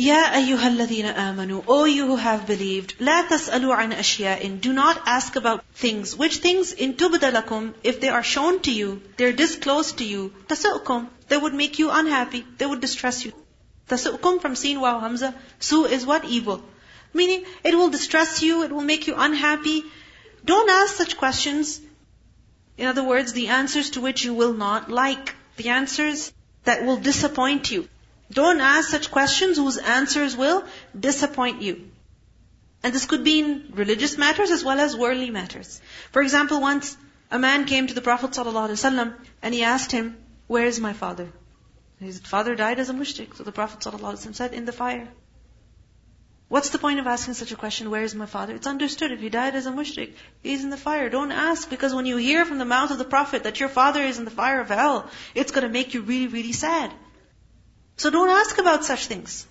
Ya ayyuhal ladhina amanu, O you who have believed, la tas'alu an ashya'in, do not ask about things, which things in tubdalakum, if they are shown to you, they're disclosed to you, tasu'kum, they would make you unhappy, they would distress you. Tasu'kum from sin wa hamza, su is what? Evil. Meaning, it will distress you, it will make you unhappy. Don't ask such questions. In other words, the answers to which you will not like, the answers that will disappoint you don't ask such questions whose answers will disappoint you. And this could be in religious matters as well as worldly matters. For example, once a man came to the Prophet ﷺ and he asked him, Where is my father? His father died as a mushrik. So the Prophet ﷺ said, In the fire. What's the point of asking such a question, where is my father? It's understood, if he died as a mushrik, he's in the fire. Don't ask, because when you hear from the mouth of the Prophet that your father is in the fire of hell, it's gonna make you really, really sad. So don't ask about such things.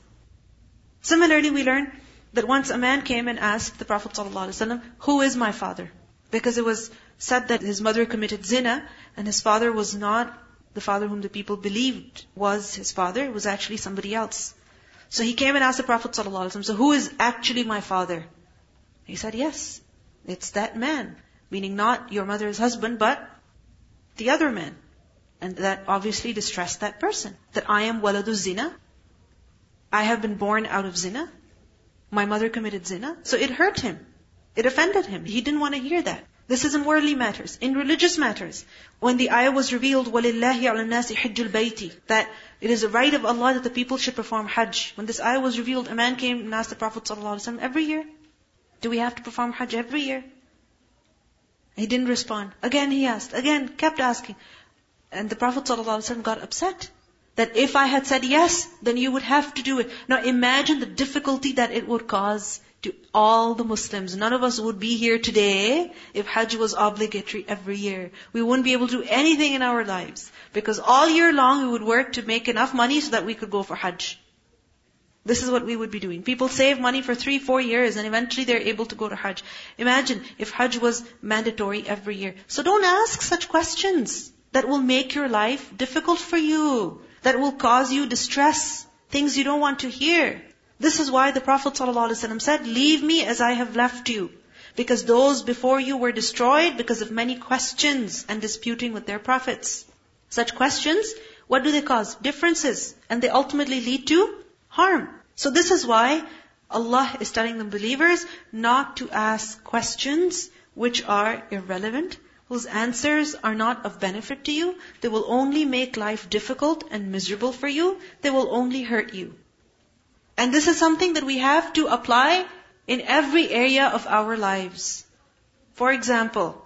Similarly, we learn that once a man came and asked the Prophet ﷺ, Who is my father? Because it was said that his mother committed zina, and his father was not the father whom the people believed was his father, it was actually somebody else. So he came and asked the Prophet ﷺ, So who is actually my father? He said, Yes, it's that man. Meaning not your mother's husband, but the other man. And that obviously distressed that person. That I am waladu zina. I have been born out of zina. My mother committed zina. So it hurt him. It offended him. He didn't want to hear that. This is in worldly matters. In religious matters, when the ayah was revealed, وَلِلَّهِ عَلَى النَّاسِ حِجُّ الْبَيْتِ That it is a right of Allah that the people should perform hajj. When this ayah was revealed, a man came and asked the Prophet ﷺ, every year, do we have to perform hajj every year? He didn't respond. Again he asked. Again, kept asking. And the Prophet ﷺ got upset. That if I had said yes, then you would have to do it. Now imagine the difficulty that it would cause to all the Muslims. None of us would be here today if Hajj was obligatory every year. We wouldn't be able to do anything in our lives. Because all year long we would work to make enough money so that we could go for Hajj. This is what we would be doing. People save money for three, four years and eventually they're able to go to Hajj. Imagine if Hajj was mandatory every year. So don't ask such questions that will make your life difficult for you, that will cause you distress, things you don't want to hear. This is why the Prophet ﷺ said, Leave me as I have left you. Because those before you were destroyed because of many questions and disputing with their prophets. Such questions, what do they cause? Differences. And they ultimately lead to harm. So this is why Allah is telling the believers not to ask questions which are irrelevant, whose answers are not of benefit to you, they will only make life difficult and miserable for you, they will only hurt you. And this is something that we have to apply in every area of our lives. For example,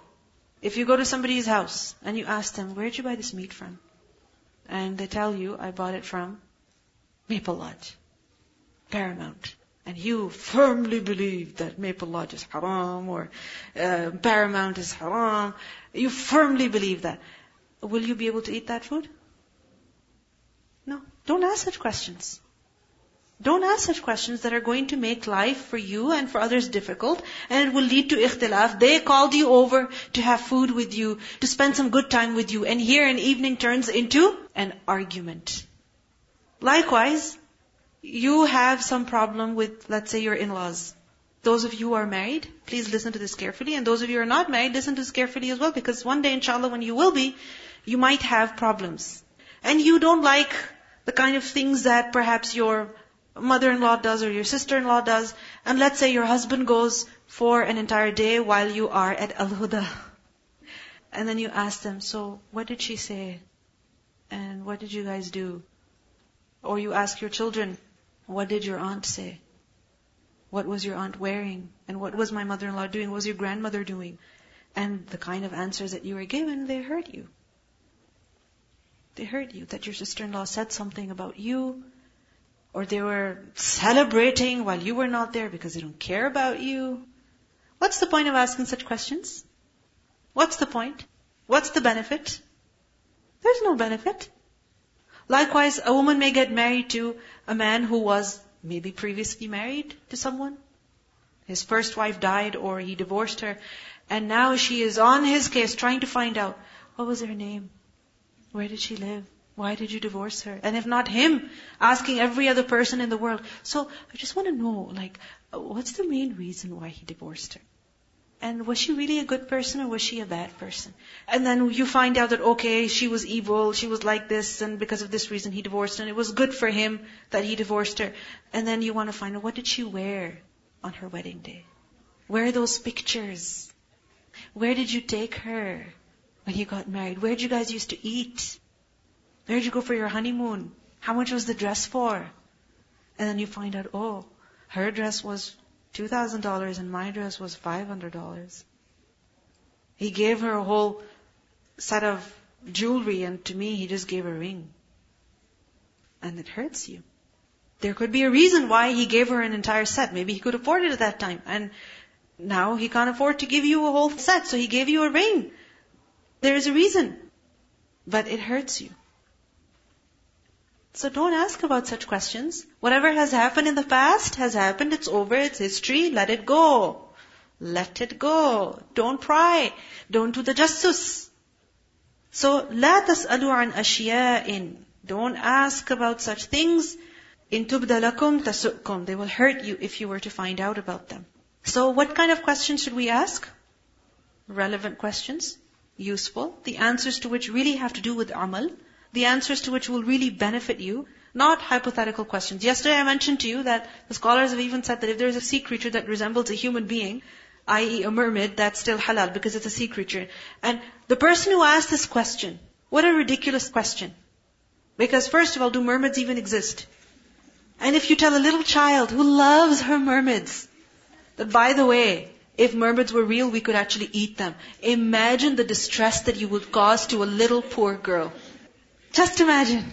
if you go to somebody's house and you ask them, where did you buy this meat from? And they tell you, I bought it from Maple Lodge, Paramount and you firmly believe that Maple Lodge is haram or uh, Paramount is haram, you firmly believe that, will you be able to eat that food? No. Don't ask such questions. Don't ask such questions that are going to make life for you and for others difficult and it will lead to ikhtilaf. They called you over to have food with you, to spend some good time with you and here an evening turns into an argument. Likewise, you have some problem with, let's say, your in-laws. Those of you who are married, please listen to this carefully. And those of you who are not married, listen to this carefully as well. Because one day, inshallah, when you will be, you might have problems. And you don't like the kind of things that perhaps your mother-in-law does or your sister-in-law does. And let's say your husband goes for an entire day while you are at Al-Huda. And then you ask them, so what did she say? And what did you guys do? Or you ask your children, what did your aunt say? What was your aunt wearing? And what was my mother-in-law doing? What was your grandmother doing? And the kind of answers that you were given, they hurt you. They hurt you that your sister-in-law said something about you, or they were celebrating while you were not there because they don't care about you. What's the point of asking such questions? What's the point? What's the benefit? There's no benefit. Likewise, a woman may get married to a man who was maybe previously married to someone. His first wife died or he divorced her. And now she is on his case trying to find out, what was her name? Where did she live? Why did you divorce her? And if not him, asking every other person in the world. So I just want to know, like, what's the main reason why he divorced her? And was she really a good person or was she a bad person? And then you find out that, okay, she was evil, she was like this, and because of this reason he divorced and it was good for him that he divorced her. And then you want to find out, what did she wear on her wedding day? Where are those pictures? Where did you take her when you got married? Where did you guys used to eat? Where did you go for your honeymoon? How much was the dress for? And then you find out, oh, her dress was $2,000 and my dress was $500. He gave her a whole set of jewelry and to me he just gave a ring. And it hurts you. There could be a reason why he gave her an entire set. Maybe he could afford it at that time. And now he can't afford to give you a whole set, so he gave you a ring. There is a reason. But it hurts you. So don't ask about such questions. Whatever has happened in the past has happened. It's over. It's history. Let it go. Let it go. Don't pry. Don't do tajassus. So, لا تسألوا عن أشياء. Don't ask about such things. In تبدلكم تسؤكم. They will hurt you if you were to find out about them. So, what kind of questions should we ask? Relevant questions. Useful. The answers to which really have to do with amal the answers to which will really benefit you, not hypothetical questions. Yesterday I mentioned to you that the scholars have even said that if there is a sea creature that resembles a human being, i.e. a mermaid, that's still halal because it's a sea creature. And the person who asked this question, what a ridiculous question. Because first of all, do mermaids even exist? And if you tell a little child who loves her mermaids, that by the way, if mermaids were real, we could actually eat them. Imagine the distress that you would cause to a little poor girl. Just imagine.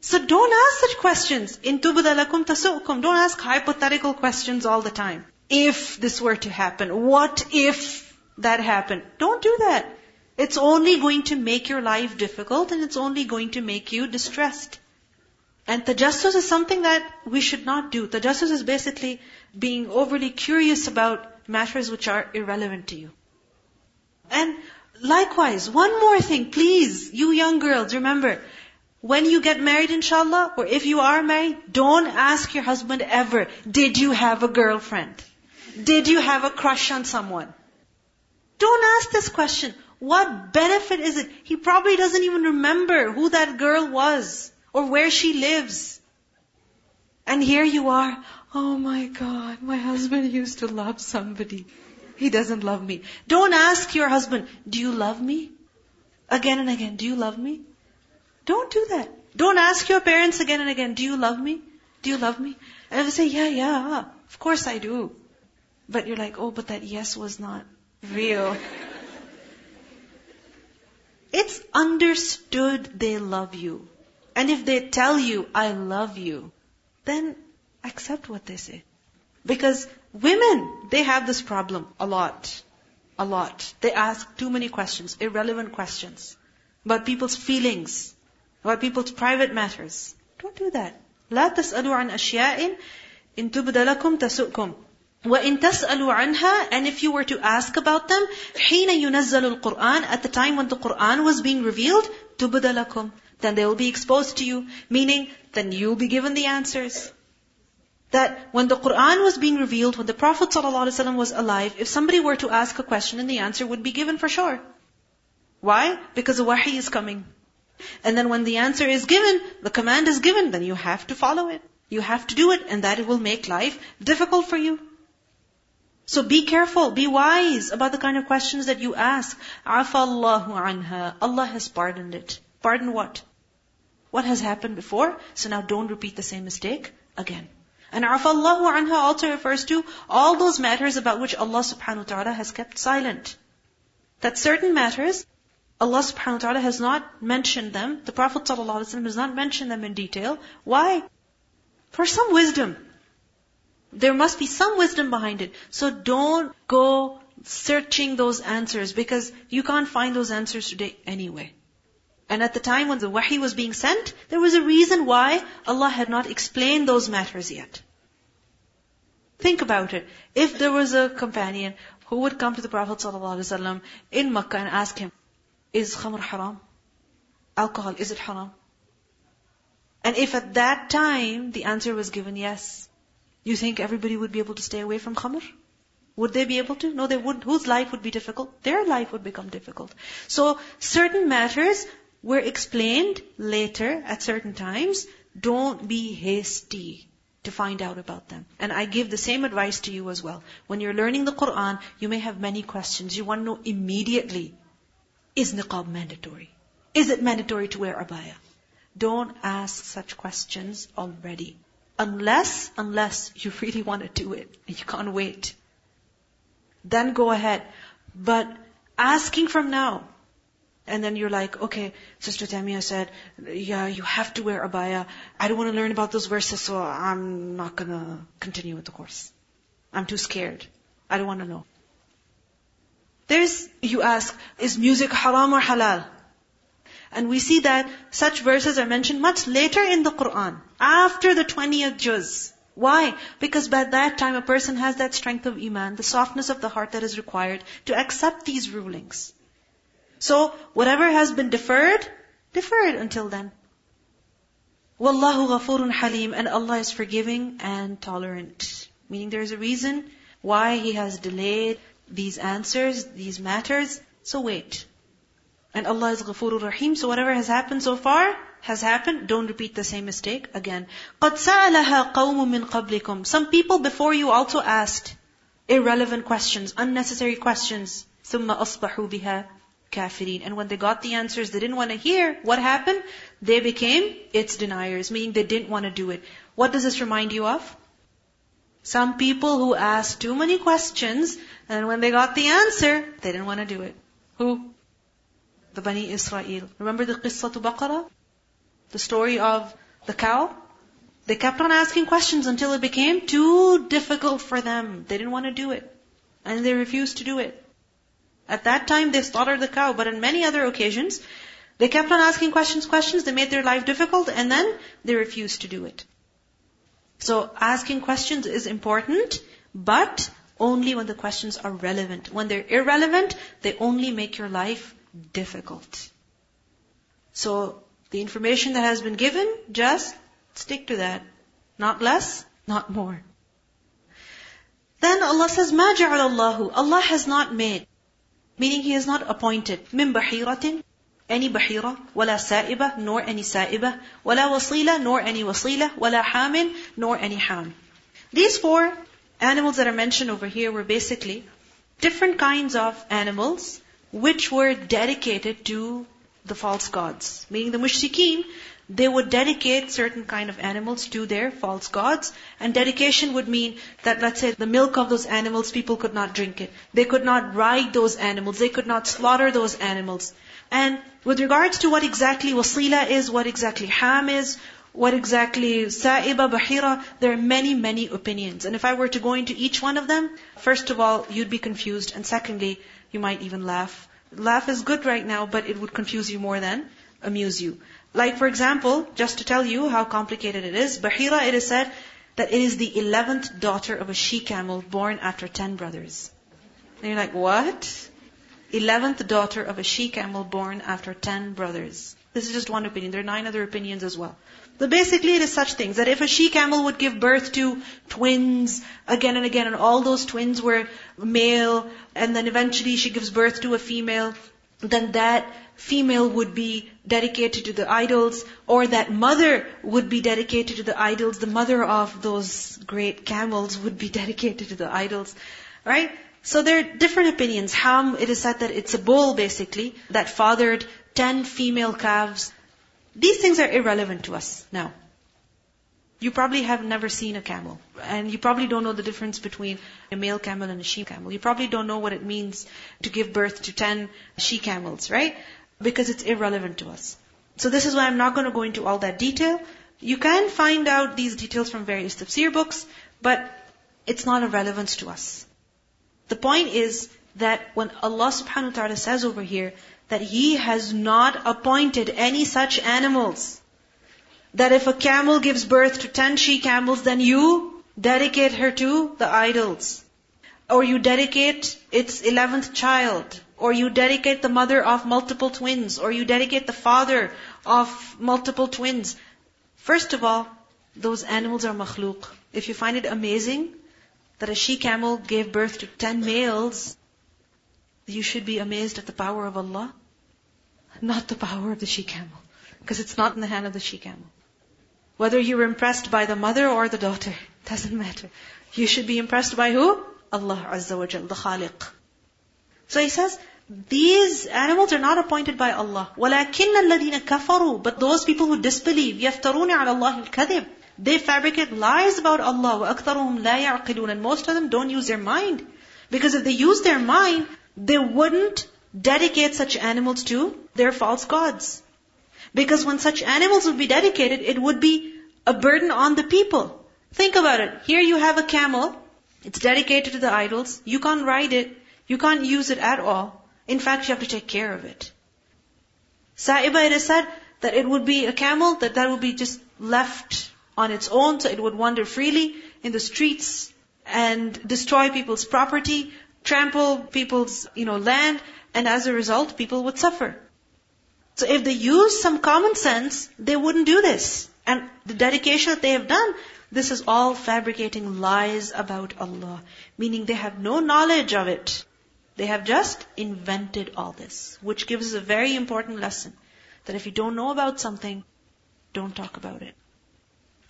So don't ask such questions. In tubdalakum tasu'kum. Don't ask hypothetical questions all the time. If this were to happen, what if that happened? Don't do that. It's only going to make your life difficult and it's only going to make you distressed. And tajassus is something that we should not do. Tajassus is basically being overly curious about matters which are irrelevant to you. And Likewise, one more thing, please, you young girls, remember, when you get married, inshallah, or if you are married, don't ask your husband ever, did you have a girlfriend? Did you have a crush on someone? Don't ask this question. What benefit is it? He probably doesn't even remember who that girl was or where she lives. And here you are, oh my God, my husband used to love somebody. He doesn't love me. Don't ask your husband, do you love me? Again and again, do you love me? Don't do that. Don't ask your parents again and again, do you love me? Do you love me? And they say, yeah, yeah, of course I do. But you're like, oh, but that yes was not real. it's understood they love you. And if they tell you, I love you, then accept what they say. Because women, they have this problem a lot. A lot. They ask too many questions, irrelevant questions. About people's feelings. About people's private matters. Don't do that. لا تسألوا عن أشياء إن تبد لكم تسؤكم وإن تسألوا عنها and if you were to ask about them حين ينزل القرآن at the time when the Quran was being revealed تبد لكم then they will be exposed to you meaning then you'll be given the answers that when the Quran was being revealed, when the Prophet ﷺ was alive, if somebody were to ask a question, then the answer would be given for sure. Why? Because the wahi is coming. And then when the answer is given, the command is given, then you have to follow it. You have to do it, and that it will make life difficult for you. So be careful, be wise about the kind of questions that you ask. Afallahu anha. Allah has pardoned it. Pardon what? What has happened before? So now don't repeat the same mistake again. And afallahu anha also refers to all those matters about which Allah subhanahu wa ta'ala has kept silent. That certain matters, Allah subhanahu wa ta'ala has not mentioned them, the Prophet ﷺ has not mentioned them in detail. Why? For some wisdom. There must be some wisdom behind it. So don't go searching those answers because you can't find those answers today anyway. And at the time when the wahi was being sent, there was a reason why Allah had not explained those matters yet. Think about it. If there was a companion who would come to the Prophet ﷺ in Makkah and ask him, is khamr haram? alcohol, is it haram? And if at that time the answer was given yes, you think everybody would be able to stay away from khamr? Would they be able to? No, they wouldn't. Whose life would be difficult? Their life would become difficult. So certain matters were explained later at certain times. Don't be hasty to find out about them. And I give the same advice to you as well. When you're learning the Quran, you may have many questions. You want to know immediately, is niqab mandatory? Is it mandatory to wear abaya? Don't ask such questions already. Unless, unless you really want to do it and you can't wait. Then go ahead. But asking from now, and then you're like, okay, Sister Tamia said, yeah, you have to wear abaya. I don't want to learn about those verses, so I'm not going to continue with the course. I'm too scared. I don't want to know. There's, you ask, is music haram or halal? And we see that such verses are mentioned much later in the Quran, after the 20th juz. Why? Because by that time a person has that strength of iman, the softness of the heart that is required to accept these rulings. So, whatever has been deferred, defer it until then. Wallahu ghafurun halim, and Allah is forgiving and tolerant. Meaning there is a reason why He has delayed these answers, these matters, so wait. And Allah is ghafurur rahim, so whatever has happened so far, has happened, don't repeat the same mistake again. قَدْ سَأَلَهَا قَوْمٌ مِّن قَبْلِكُمْ Some people before you also asked irrelevant questions, unnecessary questions. ثُمَّ أَصْبَحُوا بِهَا kafirin. And when they got the answers they didn't want to hear, what happened? They became its deniers, meaning they didn't want to do it. What does this remind you of? Some people who asked too many questions, and when they got the answer, they didn't want to do it. Who? The Bani Israel. Remember the Qissah to Baqarah? The story of the cow? They kept on asking questions until it became too difficult for them. They didn't want to do it. And they refused to do it. At that time, they slaughtered the cow, but on many other occasions, they kept on asking questions, questions, they made their life difficult, and then they refused to do it. So, asking questions is important, but only when the questions are relevant. When they're irrelevant, they only make your life difficult. So, the information that has been given, just stick to that. Not less, not more. Then Allah says, مَا جَعَلَ اللَّهُ Allah has not made, meaning He has not appointed, مِن بَحِيرَةٍ any bahira, wala sa'iba, nor any sa'iba, wala wasila, nor any wasila, wala hamin, nor any ham. These four animals that are mentioned over here were basically different kinds of animals which were dedicated to the false gods. Meaning the mushrikeen, they would dedicate certain kind of animals to their false gods. And dedication would mean that, let's say, the milk of those animals, people could not drink it. They could not ride those animals. They could not slaughter those animals. And with regards to what exactly wasila is, what exactly ham is, what exactly sa'iba, bahira, there are many, many opinions. And if I were to go into each one of them, first of all, you'd be confused. And secondly, you might even laugh. Laugh is good right now, but it would confuse you more than amuse you. Like for example, just to tell you how complicated it is, Bahira, it is said that it is the eleventh daughter of a she-camel born after ten brothers. And you're like, what? Eleventh daughter of a she-camel born after ten brothers. This is just one opinion. There are nine other opinions as well. But basically it is such things that if a she-camel would give birth to twins again and again and all those twins were male and then eventually she gives birth to a female, then that female would be dedicated to the idols or that mother would be dedicated to the idols. The mother of those great camels would be dedicated to the idols. Right? So there are different opinions. Ham, it is said that it's a bull basically that fathered ten female calves these things are irrelevant to us now. You probably have never seen a camel. And you probably don't know the difference between a male camel and a she camel. You probably don't know what it means to give birth to 10 she camels, right? Because it's irrelevant to us. So this is why I'm not going to go into all that detail. You can find out these details from various tafsir books, but it's not of relevance to us. The point is that when Allah subhanahu wa ta'ala says over here that He has not appointed any such animals. That if a camel gives birth to ten she camels, then you dedicate her to the idols. Or you dedicate its eleventh child. Or you dedicate the mother of multiple twins, or you dedicate the father of multiple twins. First of all, those animals are makhluk. If you find it amazing that a she camel gave birth to ten males, you should be amazed at the power of Allah, not the power of the she camel. Because it's not in the hand of the she camel. Whether you're impressed by the mother or the daughter, doesn't matter. You should be impressed by who? Allah Azza wa Jal, the Khaliq. So he says, these animals are not appointed by Allah. وَلَكِنَّ الَّذِينَ كَفَرُوا But those people who disbelieve, يَفْتَرُونَ عَلَى اللَّهِ الْكَذِبِ They fabricate lies about Allah. وَأَكْثَرُهُمْ لَا يَعْقِلُونَ And most of them don't use their mind. Because if they use their mind, they wouldn't dedicate such animals to their false gods. Because when such animals would be dedicated, it would be a burden on the people. Think about it. Here you have a camel. It's dedicated to the idols. You can't ride it. You can't use it at all. In fact, you have to take care of it. Sa'iba, it is said that it would be a camel that that would be just left on its own, so it would wander freely in the streets and destroy people's property, trample people's, you know, land, and as a result, people would suffer. So if they use some common sense, they wouldn't do this. And the dedication that they have done, this is all fabricating lies about Allah. Meaning they have no knowledge of it. They have just invented all this, which gives us a very important lesson that if you don't know about something, don't talk about it.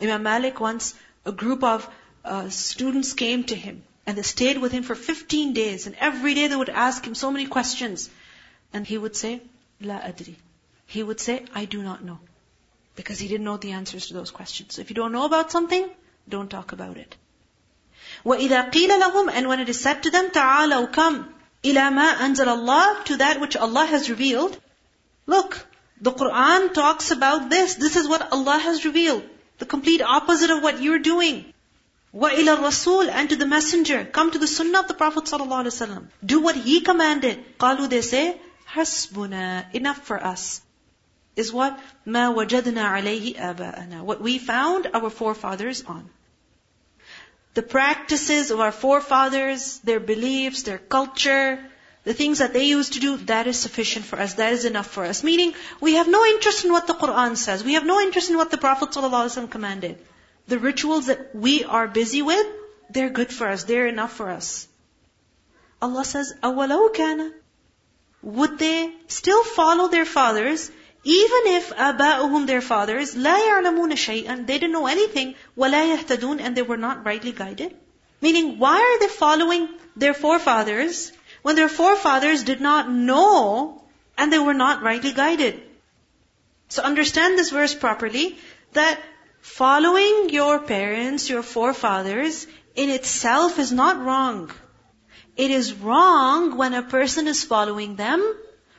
Imam Malik once, a group of uh, students came to him and they stayed with him for 15 days and every day they would ask him so many questions and he would say, La adri. He would say, I do not know. Because he didn't know the answers to those questions. So if you don't know about something, don't talk about it. وَإِذَا قِيلَ لَهُمْ And when it is said to them, تَعَالَوْ Come إِلَى مَا أَنزَلَ اللَّهِ To that which Allah has revealed. Look, the Quran talks about this. This is what Allah has revealed. The complete opposite of what you're doing. وَإِلَى الرَّسُولِ And to the messenger. Come to the sunnah of the Prophet ﷺ. Do what he commanded. قالوا they say, حسبنا Enough for us. Is what? مَا وَجَدْنَا عَلَيْهِ آبَاءَنَا What we found our forefathers on the practices of our forefathers, their beliefs, their culture, the things that they used to do, that is sufficient for us. That is enough for us. Meaning, we have no interest in what the Quran says. We have no interest in what the Prophet ﷺ commanded. The rituals that we are busy with, they're good for us. They're enough for us. Allah says, أَوَلَوْ كَانَ Would they still follow their fathers even if aba'uhum, their fathers, لا يعلمون شيئا, they didn't know anything, ولا يهتدون, and they were not rightly guided. Meaning, why are they following their forefathers when their forefathers did not know and they were not rightly guided? So understand this verse properly, that following your parents, your forefathers, in itself is not wrong. It is wrong when a person is following them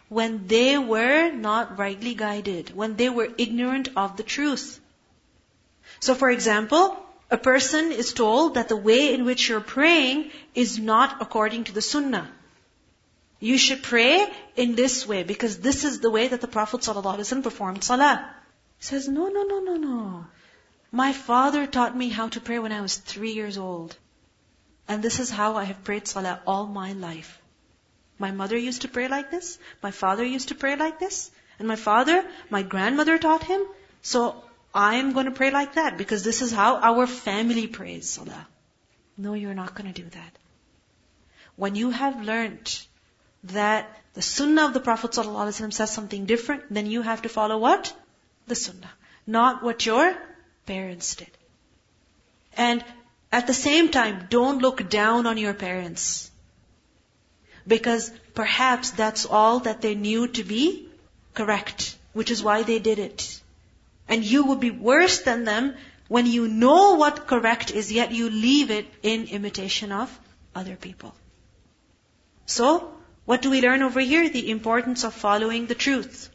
when they were not rightly guided, when they were ignorant of the truth. So for example, a person is told that the way in which you're praying is not according to the sunnah. You should pray in this way because this is the way that the Prophet ﷺ performed salah. He says, no, no, no, no, no. My father taught me how to pray when I was three years old. And this is how I have prayed salah all my life. My mother used to pray like this. My father used to pray like this. And my father, my grandmother taught him. So I am going to pray like that because this is how our family prays salah. No, you're not going to do that. When you have learned that the sunnah of the Prophet says something different, then you have to follow what? The sunnah. Not what your parents did. And at the same time, don't look down on your parents. Because perhaps that's all that they knew to be correct, which is why they did it. And you would be worse than them when you know what correct is, yet you leave it in imitation of other people. So, what do we learn over here? The importance of following the truth.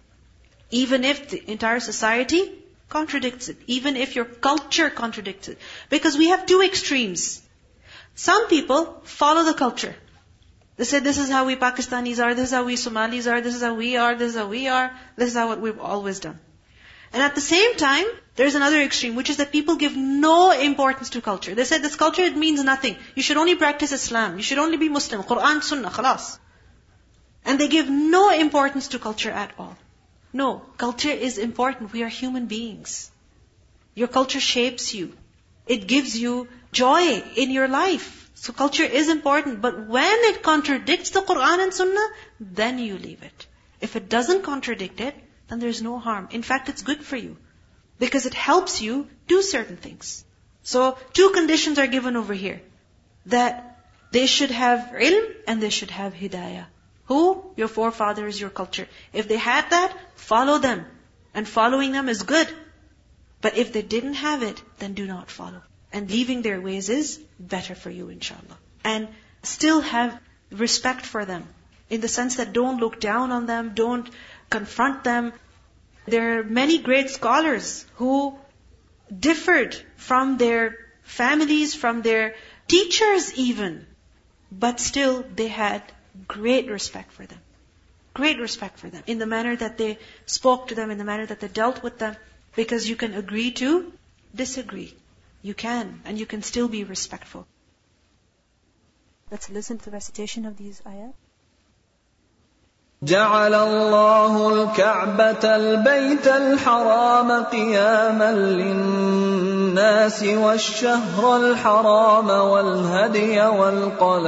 Even if the entire society contradicts it. Even if your culture contradicts it. Because we have two extremes. Some people follow the culture. They say this is how we Pakistanis are, this is how we Somalis are, this is how we are, this is how we are, this is how what we've always done. And at the same time, there's another extreme, which is that people give no importance to culture. They said this culture, it means nothing. You should only practice Islam. You should only be Muslim. Quran, Sunnah, khalas. And they give no importance to culture at all. No, culture is important. We are human beings. Your culture shapes you. It gives you joy in your life. So culture is important, but when it contradicts the Quran and Sunnah, then you leave it. If it doesn't contradict it, then there's no harm. In fact, it's good for you. Because it helps you do certain things. So, two conditions are given over here. That they should have ilm and they should have hidayah. Who? Your forefathers, your culture. If they had that, follow them. And following them is good. But if they didn't have it, then do not follow. And leaving their ways is better for you, inshallah. And still have respect for them. In the sense that don't look down on them, don't confront them. There are many great scholars who differed from their families, from their teachers even. But still, they had great respect for them. Great respect for them in the manner that they spoke to them, in the manner that they dealt with them, because you can agree to disagree. You can, and you can still be respectful. Let's listen to the recitation of these ayat. جعل الله الكعبة البيت الحرام قياما للناس والشهر الحرام والهدي والقلائد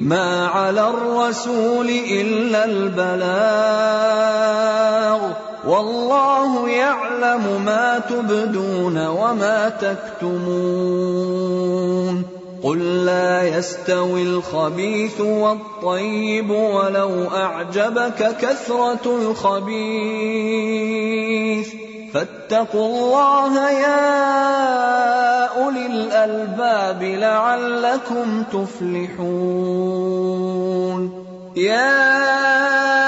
ما على الرسول الا البلاغ والله يعلم ما تبدون وما تكتمون قل لا يستوي الخبيث والطيب ولو اعجبك كثره الخبيث فاتقوا الله يا أولي الألباب لعلكم تفلحون. يا